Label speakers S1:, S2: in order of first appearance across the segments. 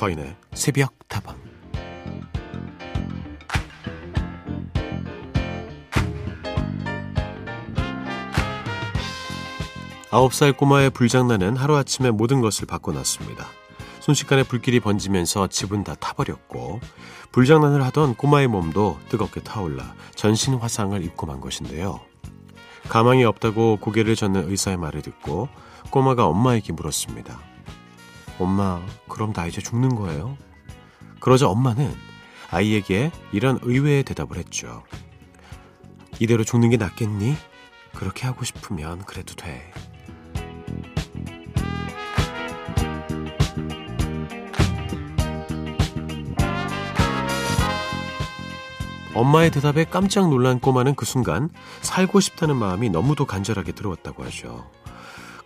S1: 서인의 새벽 다방 아홉 살 꼬마의 불장난은 하루아침에 모든 것을 바꿔놨습니다. 순식간에 불길이 번지면서 집은 다 타버렸고 불장난을 하던 꼬마의 몸도 뜨겁게 타올라 전신 화상을 입고 만 것인데요. 가망이 없다고 고개를 젓는 의사의 말을 듣고 꼬마가 엄마에게 물었습니다. 엄마, 그럼 나 이제 죽는 거예요? 그러자 엄마는 아이에게 이런 의외의 대답을 했죠. 이대로 죽는 게 낫겠니? 그렇게 하고 싶으면 그래도 돼. 엄마의 대답에 깜짝 놀란 꼬마는 그 순간 살고 싶다는 마음이 너무도 간절하게 들어왔다고 하죠.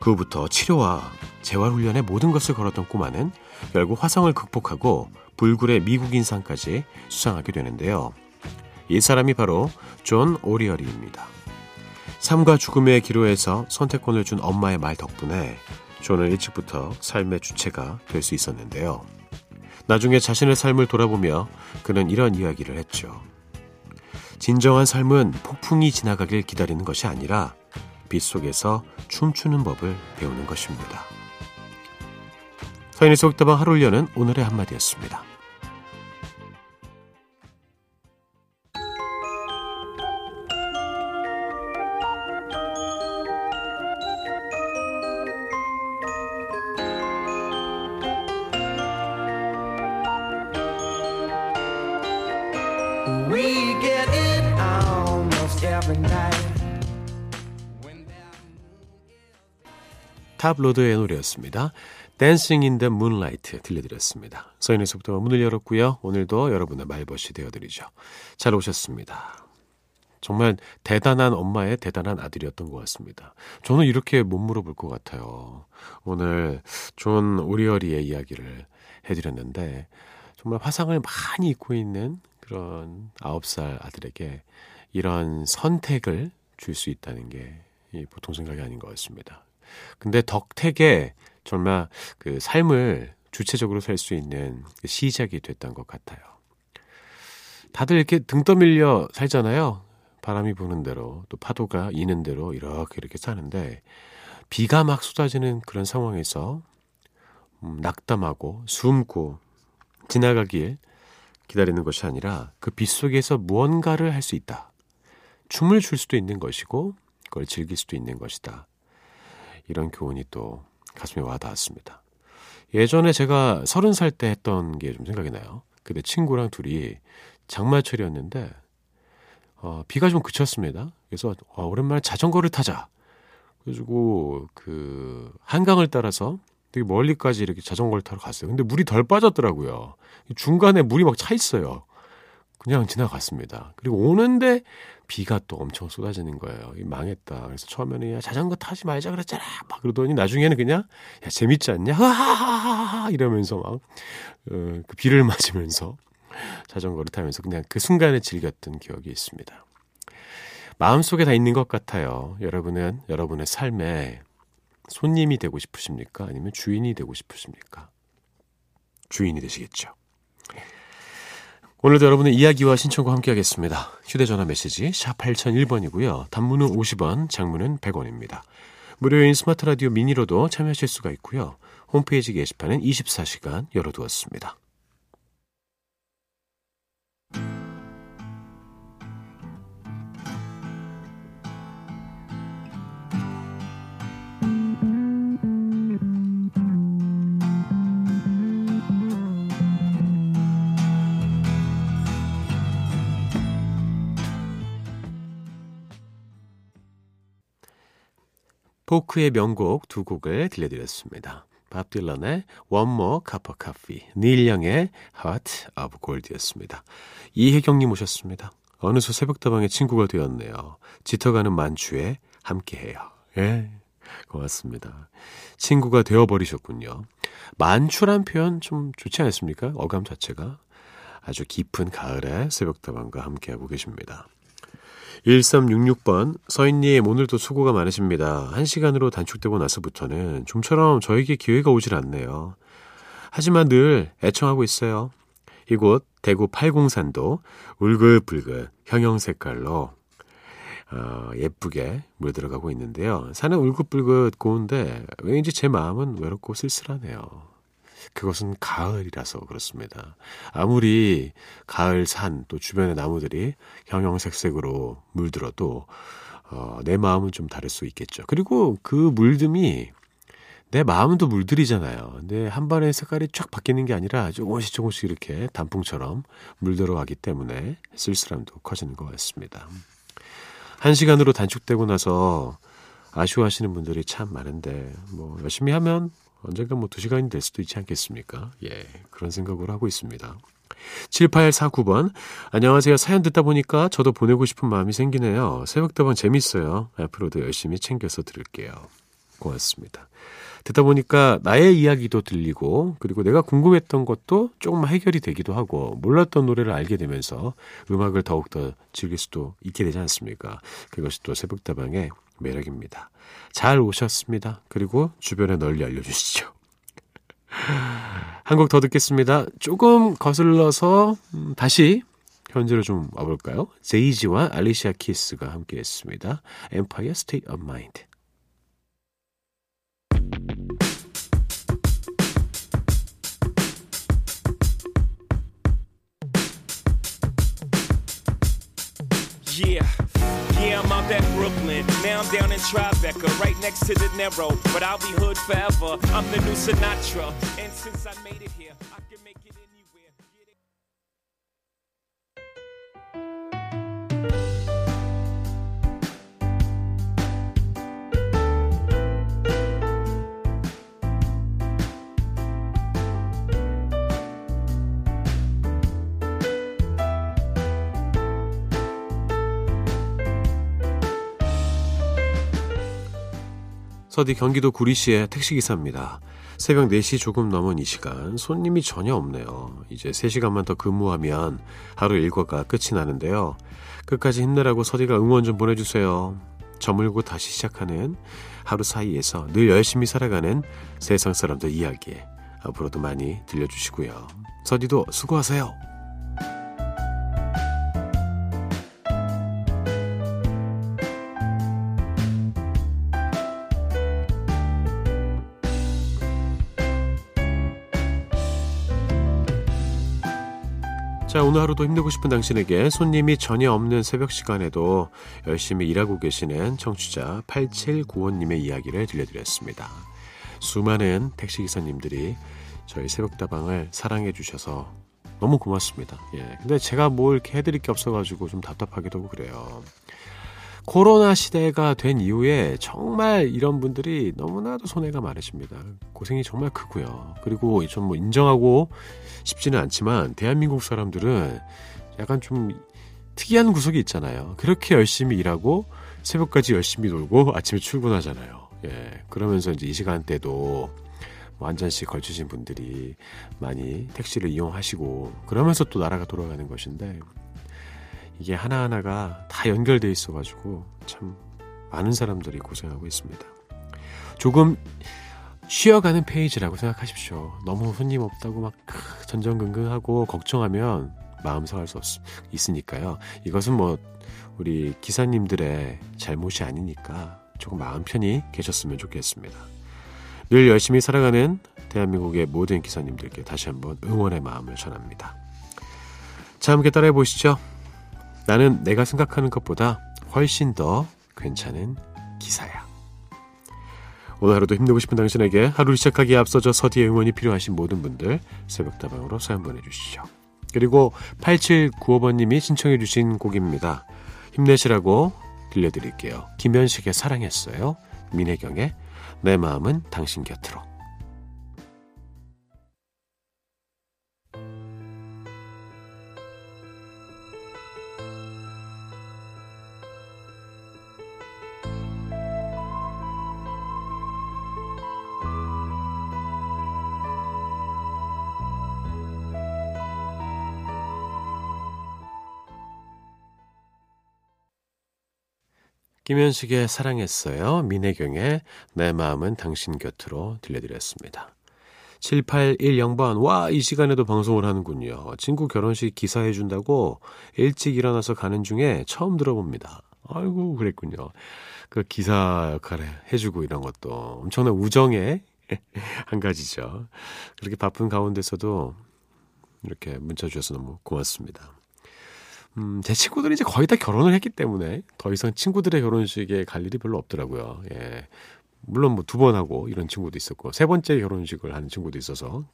S1: 그 후부터 치료와 재활훈련에 모든 것을 걸었던 꼬마는 결국 화상을 극복하고 불굴의 미국 인상까지 수상하게 되는데요. 이 사람이 바로 존 오리어리입니다. 삶과 죽음의 기로에서 선택권을 준 엄마의 말 덕분에 존은 일찍부터 삶의 주체가 될 수 있었는데요. 나중에 자신의 삶을 돌아보며 그는 이런 이야기를 했죠. 진정한 삶은 폭풍이 지나가길 기다리는 것이 아니라 빗속에서 춤추는 법을 배우는 것입니다. 서인의 속다방 하루려는 오늘의 한마디였습니다. Toploader의 노래였습니다. Dancing in the Moonlight 들려드렸습니다. 서인에서부터 문을 열었고요. 오늘도 여러분의 말벗이 되어드리죠. 잘 오셨습니다. 정말 대단한 엄마의 대단한 아들이었던 것 같습니다. 저는 이렇게 못 물어볼 것 같아요. 오늘 존 오리어리의 이야기를 해드렸는데 정말 화상을 많이 입고 있는 그런 아홉 살 아들에게 이런 선택을 줄 수 있다는 게 보통 생각이 아닌 것 같습니다. 근데 덕택에 정말 그 삶을 주체적으로 살 수 있는 그 시작이 됐던 것 같아요. 다들 이렇게 등 떠밀려 살잖아요. 바람이 부는 대로 또 파도가 이는 대로 이렇게 이렇게 사는데 비가 막 쏟아지는 그런 상황에서 음, 낙담하고 숨고 지나가길 기다리는 것이 아니라 그빛 속에서 무언가를 할 수 있다. 춤을 출 수도 있는 것이고 그걸 즐길 수도 있는 것이다. 이런 교훈이 또 가슴에 와 닿았습니다. 예전에 제가 서른 살 때 했던 게 좀 생각이 나요. 그때 친구랑 둘이 장마철이었는데 어, 비가 좀 그쳤습니다. 그래서 어, 오랜만에 자전거를 타자. 그래가지고 그 한강을 따라서 되게 멀리까지 이렇게 자전거를 타러 갔어요. 근데 물이 덜 빠졌더라고요. 중간에 물이 막 차 있어요. 그냥 지나갔습니다. 그리고 오는데 비가 또 엄청 쏟아지는 거예요. 망했다. 그래서 처음에는 야, 자전거 타지 말자 그랬잖아. 막 그러더니 나중에는 그냥 야, 재밌지 않냐? 하하하하 이러면서 막, 어, 그 비를 맞으면서 자전거를 타면서 그냥 그 순간에 즐겼던 기억이 있습니다. 마음속에 다 있는 것 같아요. 여러분은 여러분의 삶에 손님이 되고 싶으십니까? 아니면 주인이 되고 싶으십니까? 주인이 되시겠죠. 오늘도 여러분의 이야기와 신청과 함께하겠습니다. 휴대전화 메시지 샵 8001번이고요. 단문은 50원, 장문은 100원입니다. 무료인 스마트 라디오 미니로도 참여하실 수가 있고요. 홈페이지 게시판은 24시간 열어두었습니다. 포크의 명곡 두 곡을 들려드렸습니다. 밥 딜런의 One More Cup of Coffee, 닐 영의 Heart of Gold였습니다. 이혜경님 오셨습니다. 어느새 새벽다방의 친구가 되었네요. 짙어가는 만추에 함께해요. 예, 고맙습니다. 친구가 되어버리셨군요. 만추란 표현 좀 좋지 않습니까? 어감 자체가. 아주 깊은 가을에 새벽다방과 함께하고 계십니다. 1366번 서인님 오늘도 수고가 많으십니다. 한 시간으로 단축되고 나서부터는 좀처럼 저에게 기회가 오질 않네요. 하지만 늘 애청하고 있어요. 이곳 대구 팔공산도 울긋불긋 형형 색깔로 어, 예쁘게 물들어가고 있는데요. 산은 울긋불긋 고운데 왠지 제 마음은 외롭고 쓸쓸하네요. 그것은 가을이라서 그렇습니다. 아무리 가을 산 또 주변의 나무들이 형형색색으로 물들어도 어, 내 마음은 좀 다를 수 있겠죠. 그리고 그 물듦이 내 마음도 물들이잖아요. 근데 한 번에 색깔이 쫙 바뀌는 게 아니라 조금씩 조금씩 이렇게 단풍처럼 물들어 가기 때문에 쓸쓸함도 커지는 것 같습니다. 한 시간으로 단축되고 나서 아쉬워하시는 분들이 참 많은데 뭐 열심히 하면 언젠가 뭐두 시간이 될 수도 있지 않겠습니까? 예, 그런 생각을 하고 있습니다. 7849번. 안녕하세요. 사연 듣다 보니까 저도 보내고 싶은 마음이 생기네요. 새벽다방 재밌어요. 앞으로도 열심히 챙겨서 들을게요. 고맙습니다. 듣다 보니까 나의 이야기도 들리고 그리고 내가 궁금했던 것도 조금 해결이 되기도 하고 몰랐던 노래를 알게 되면서 음악을 더욱더 즐길 수도 있게 되지 않습니까? 그것이 또 새벽다방의 매력입니다. 잘 오셨습니다. 그리고 주변에 널리 알려주시죠. 한 곡 더 듣겠습니다. 조금 거슬러서 음, 다시 현재로 좀 와볼까요? 제이지와 알리시아 키스가 함께 했습니다. Empire State of Mind.
S2: Yeah, yeah, I'm out at Brooklyn. Now I'm down in Tribeca, right next to the Narrow. But I'll be hood forever. I'm the new Sinatra. And since I made it here,
S1: 서디 경기도 구리시의 택시기사입니다. 새벽 4시 조금 넘은 이 시간 손님이 전혀 없네요. 이제 3시간만 더 근무하면 하루 일과가 끝이 나는데요. 끝까지 힘내라고 서디가 응원 좀 보내주세요. 저물고 다시 시작하는 하루 사이에서 늘 열심히 살아가는 세상 사람들 이야기 앞으로도 많이 들려주시고요. 서디도 수고하세요. 자, 오늘 하루도 힘내고 싶은 당신에게 손님이 전혀 없는 새벽 시간에도 열심히 일하고 계시는 청취자 8795님의 이야기를 들려드렸습니다. 수많은 택시기사님들이 저희 새벽다방을 사랑해 주셔서 너무 고맙습니다. 예. 근데 제가 뭘 이렇게 해드릴 게 없어가지고 좀 답답하기도 하고 그래요. 코로나 시대가 된 이후에 정말 이런 분들이 너무나도 손해가 많으십니다. 고생이 정말 크고요. 그리고 좀 뭐 인정하고 싶지는 않지만 대한민국 사람들은 약간 좀 특이한 구석이 있잖아요. 그렇게 열심히 일하고 새벽까지 열심히 놀고 아침에 출근하잖아요. 예. 그러면서 이제 이 시간대도 뭐 한 잔씩 걸치신 분들이 많이 택시를 이용하시고 그러면서 또 나라가 돌아가는 것인데 이게 하나하나가 다 연결돼 있어가지고 참 많은 사람들이 고생하고 있습니다. 조금 쉬어가는 페이지라고 생각하십시오. 너무 손님 없다고 막 전전긍긍하고 걱정하면 마음 상할 수 없, 있으니까요. 이것은 뭐 우리 기사님들의 잘못이 아니니까 조금 마음 편히 계셨으면 좋겠습니다. 늘 열심히 살아가는 대한민국의 모든 기사님들께 다시 한번 응원의 마음을 전합니다. 자, 함께 따라해 보시죠. 나는 내가 생각하는 것보다 훨씬 더 괜찮은 기사야. 오늘 하루도 힘내고 싶은 당신에게 하루를 시작하기에 앞서서 서디의 응원이 필요하신 모든 분들 새벽다방으로 사연 보내주시죠. 그리고 8795번님이 신청해 주신 곡입니다. 힘내시라고 들려드릴게요. 김현식의 사랑했어요. 민혜경의 내 마음은 당신 곁으로. 김현식의 사랑했어요. 민혜경의 내 마음은 당신 곁으로 들려드렸습니다. 7810번, 와, 이 시간에도 방송을 하는군요. 친구 결혼식 기사해준다고 일찍 일어나서 가는 중에 처음 들어봅니다. 아이고, 그랬군요. 그 기사 역할을 해주고 이런 것도 엄청난 우정의 한 가지죠. 그렇게 바쁜 가운데서도 이렇게 문자 주셔서 너무 고맙습니다. 음, 제 친구들이 이제 거의 다 결혼을 했기 때문에 더 이상 친구들의 결혼식에 갈 일이 별로 없더라고요. 예. 물론 뭐 두 번 하고 이런 친구도 있었고 세 번째 결혼식을 하는 친구도 있어서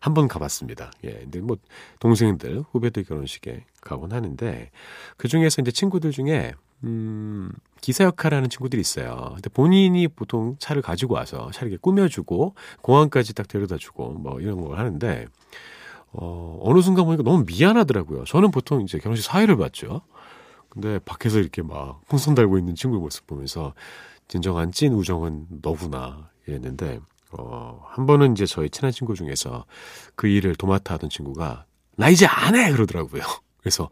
S1: 한 번 가봤습니다. 예. 근데 뭐 동생들, 후배들 결혼식에 가곤 하는데 그 중에서 이제 친구들 중에 음, 기사 역할을 하는 친구들이 있어요. 근데 본인이 보통 차를 가지고 와서 차를 이렇게 꾸며주고 공항까지 딱 데려다 주고 뭐 이런 걸 하는데 어, 어느 순간 보니까 너무 미안하더라고요. 저는 보통 이제 결혼식 사회를 봤죠. 근데 밖에서 이렇게 막 풍선 달고 있는 친구의 모습 보면서 진정한 찐 우정은 너구나 이랬는데 어, 한 번은 이제 저희 친한 친구 중에서 그 일을 도맡아 하던 친구가 나 이제 안 해! 그러더라고요. 그래서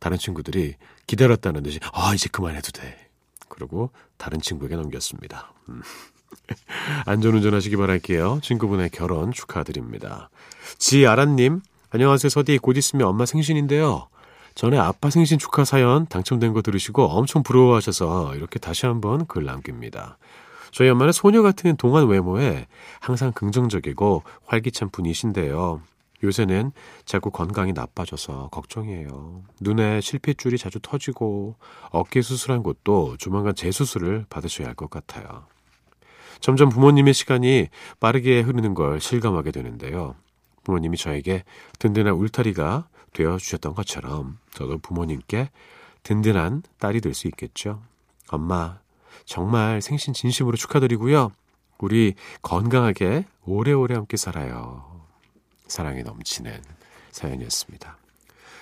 S1: 다른 친구들이 기다렸다는 듯이 아 이제 그만해도 돼. 그리고 다른 친구에게 넘겼습니다. 음. 안전운전 하시기 바랄게요. 친구분의 결혼 축하드립니다. 지아란님, 안녕하세요. 서디 곧 있으면 엄마 생신인데요. 전에 아빠 생신 축하 사연 당첨된 거 들으시고 엄청 부러워하셔서 이렇게 다시 한번 글 남깁니다. 저희 엄마는 소녀 같은 동안 외모에 항상 긍정적이고 활기찬 분이신데요. 요새는 자꾸 건강이 나빠져서 걱정이에요. 눈에 실핏줄이 자주 터지고 어깨 수술한 곳도 조만간 재수술을 받으셔야 할 것 같아요. 점점 부모님의 시간이 빠르게 흐르는 걸 실감하게 되는데요. 부모님이 저에게 든든한 울타리가 되어 주셨던 것처럼 저도 부모님께 든든한 딸이 될 수 있겠죠. 엄마, 정말 생신 진심으로 축하드리고요. 우리 건강하게 오래오래 함께 살아요. 사랑이 넘치는 사연이었습니다.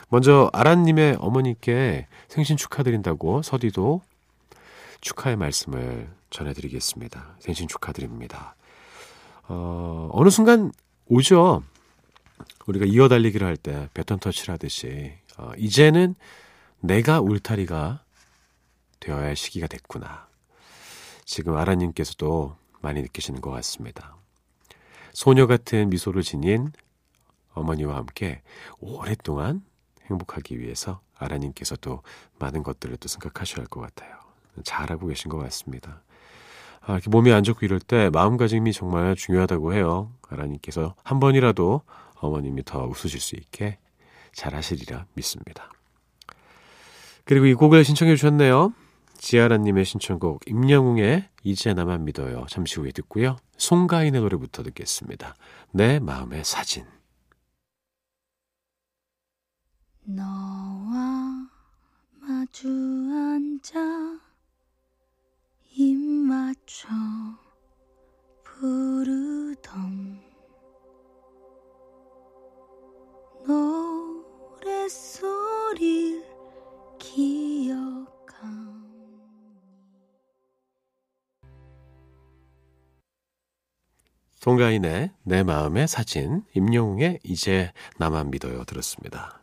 S1: 먼저 아란님의 어머니께 생신 축하드린다고 서디도 축하의 말씀을 전해드리겠습니다. 생신 축하드립니다. 어, 어느 순간 오죠. 우리가 이어 달리기를 할 때 배턴 터치를 하듯이 어, 이제는 내가 울타리가 되어야 할 시기가 됐구나. 지금 아라님께서도 많이 느끼시는 것 같습니다. 소녀 같은 미소를 지닌 어머니와 함께 오랫동안 행복하기 위해서 아라님께서도 많은 것들을 또 생각하셔야 할 것 같아요. 잘하고 계신 것 같습니다. 아, 이렇게 몸이 안 좋고 이럴 때 마음가짐이 정말 중요하다고 해요. 아라님께서 한 번이라도 어머님이 더 웃으실 수 있게 잘 하시리라 믿습니다. 그리고 이 곡을 신청해 주셨네요. 지아라님의 신청곡 임영웅의 이제 나만 믿어요. 잠시 후에 듣고요. 송가인의 노래부터 듣겠습니다. 내 마음의 사진.
S3: 너와 마주 앉아 입 맞춰 부르던 노래소리를
S1: 송가인의 내 마음의 사진, 임영웅의 이제 나만 믿어요 들었습니다.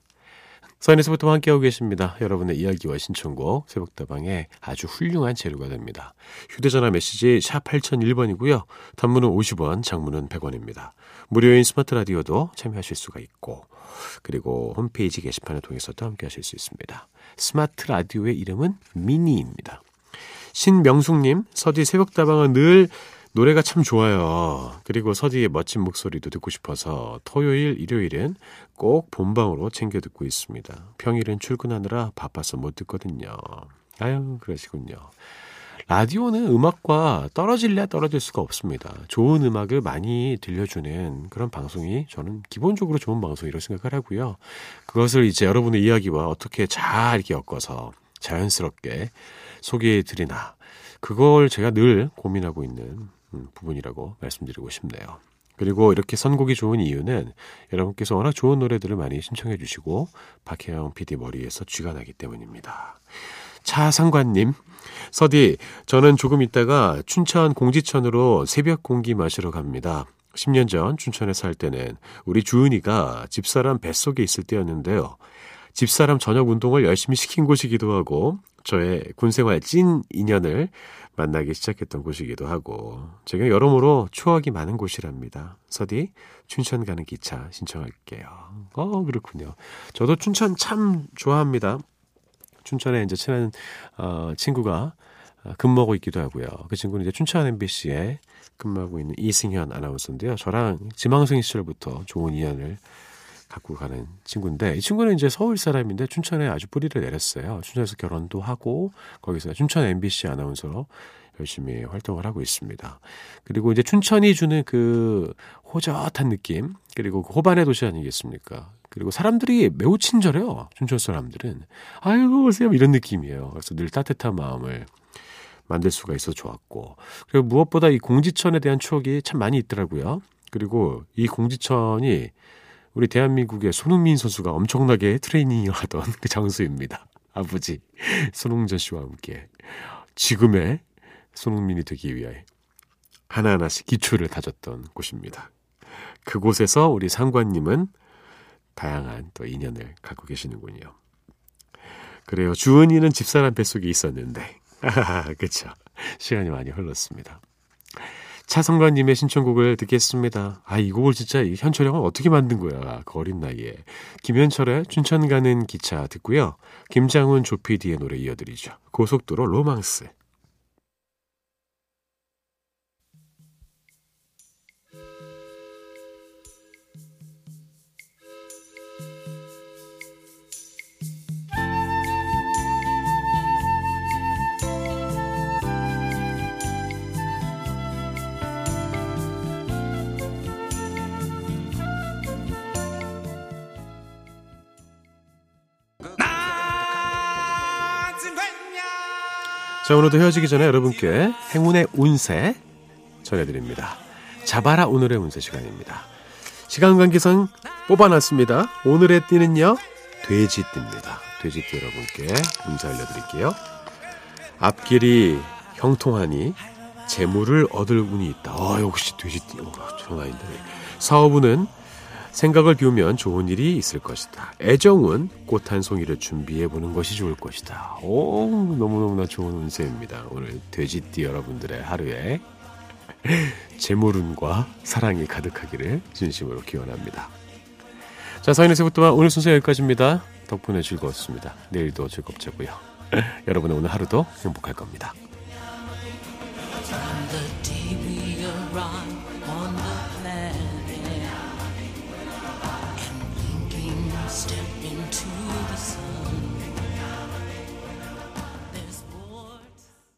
S1: 서인에서부터 함께하고 계십니다. 여러분의 이야기와 신청곡 새벽다방에 아주 훌륭한 재료가 됩니다. 휴대전화 메시지 샵 8001번이고요. 단문은 50원, 장문은 100원입니다. 무료인 스마트 라디오도 참여하실 수가 있고 그리고 홈페이지 게시판을 통해서도 함께하실 수 있습니다. 스마트 라디오의 이름은 미니입니다. 신명숙님, 서디 새벽다방은 늘 노래가 참 좋아요. 그리고 서디의 멋진 목소리도 듣고 싶어서 토요일, 일요일은 꼭 본방으로 챙겨 듣고 있습니다. 평일은 출근하느라 바빠서 못 듣거든요. 아유, 그러시군요. 라디오는 음악과 떨어질래 떨어질 수가 없습니다. 좋은 음악을 많이 들려주는 그런 방송이 저는 기본적으로 좋은 방송이라고 생각을 하고요. 그것을 이제 여러분의 이야기와 어떻게 잘 이렇게 엮어서 자연스럽게 소개해 드리나. 그걸 제가 늘 고민하고 있는 음, 부분이라고 말씀드리고 싶네요. 그리고 이렇게 선곡이 좋은 이유는 여러분께서 워낙 좋은 노래들을 많이 신청해 주시고 박혜영 PD 머리에서 쥐가 나기 때문입니다. 차상관님, 서디, 저는 조금 있다가 춘천 공지천으로 새벽 공기 마시러 갑니다. 10년 전 춘천에 살 때는 우리 주은이가 집사람 뱃속에 있을 때였는데요. 집사람 저녁 운동을 열심히 시킨 곳이기도 하고 저의 군생활 찐 인연을 만나기 시작했던 곳이기도 하고 제가 여러모로 추억이 많은 곳이랍니다. 서디 춘천 가는 기차 신청할게요. 어 그렇군요. 저도 춘천 참 좋아합니다. 춘천에 이제 친한 어, 친구가 근무하고 있기도 하고요. 그 친구는 이제 춘천 MBC에 근무하고 있는 이승현 아나운서인데요. 저랑 지망생 시절부터 좋은 인연을 갖고 가는 친구인데 이 친구는 이제 서울 사람인데 춘천에 아주 뿌리를 내렸어요. 춘천에서 결혼도 하고 거기서 춘천 MBC 아나운서로 열심히 활동을 하고 있습니다. 그리고 이제 춘천이 주는 그 호젓한 느낌 그리고 그 호반의 도시 아니겠습니까? 그리고 사람들이 매우 친절해요. 춘천 사람들은 아이고 오세요 이런 느낌이에요. 그래서 늘 따뜻한 마음을 만들 수가 있어 좋았고 그리고 무엇보다 이 공지천에 대한 추억이 참 많이 있더라고요. 그리고 이 공지천이 우리 대한민국의 손흥민 선수가 엄청나게 트레이닝을 하던 그 장소입니다. 아버지 손흥전 씨와 함께 지금의 손흥민이 되기 위해 하나하나씩 기초를 다졌던 곳입니다. 그곳에서 우리 상관님은 다양한 또 인연을 갖고 계시는군요. 그래요. 주은이는 집사람 뱃속에 있었는데. 그쵸. 시간이 많이 흘렀습니다. 차성관님의 신청곡을 듣겠습니다. 아, 이 곡을 진짜 현철 형은 어떻게 만든 거야. 그 어린 나이에. 김현철의 춘천 가는 기차 듣고요. 김장훈 조피디의 노래 이어드리죠. 고속도로 로망스. 자, 오늘도 헤어지기 전에 여러분께 행운의 운세 전해드립니다. 잡아라 오늘의 운세 시간입니다. 시간 관계상 뽑아놨습니다. 오늘의 띠는요, 돼지띠입니다. 돼지띠 여러분께 운세 알려드릴게요. 앞길이 형통하니 재물을 얻을 운이 있다. 아, 역시 돼지띠. 어, 전화인데. 사업운은 생각을 비우면 좋은 일이 있을 것이다. 애정은 꽃 한 송이를 준비해 보는 것이 좋을 것이다. 오, 너무너무나 좋은 운세입니다. 오늘 돼지띠 여러분들의 하루에 재물운과 사랑이 가득하기를 진심으로 기원합니다. 자, 서인의 세부터와 오늘 순서 여기까지입니다. 덕분에 즐거웠습니다. 내일도 즐겁자고요. 여러분의 오늘 하루도 행복할 겁니다.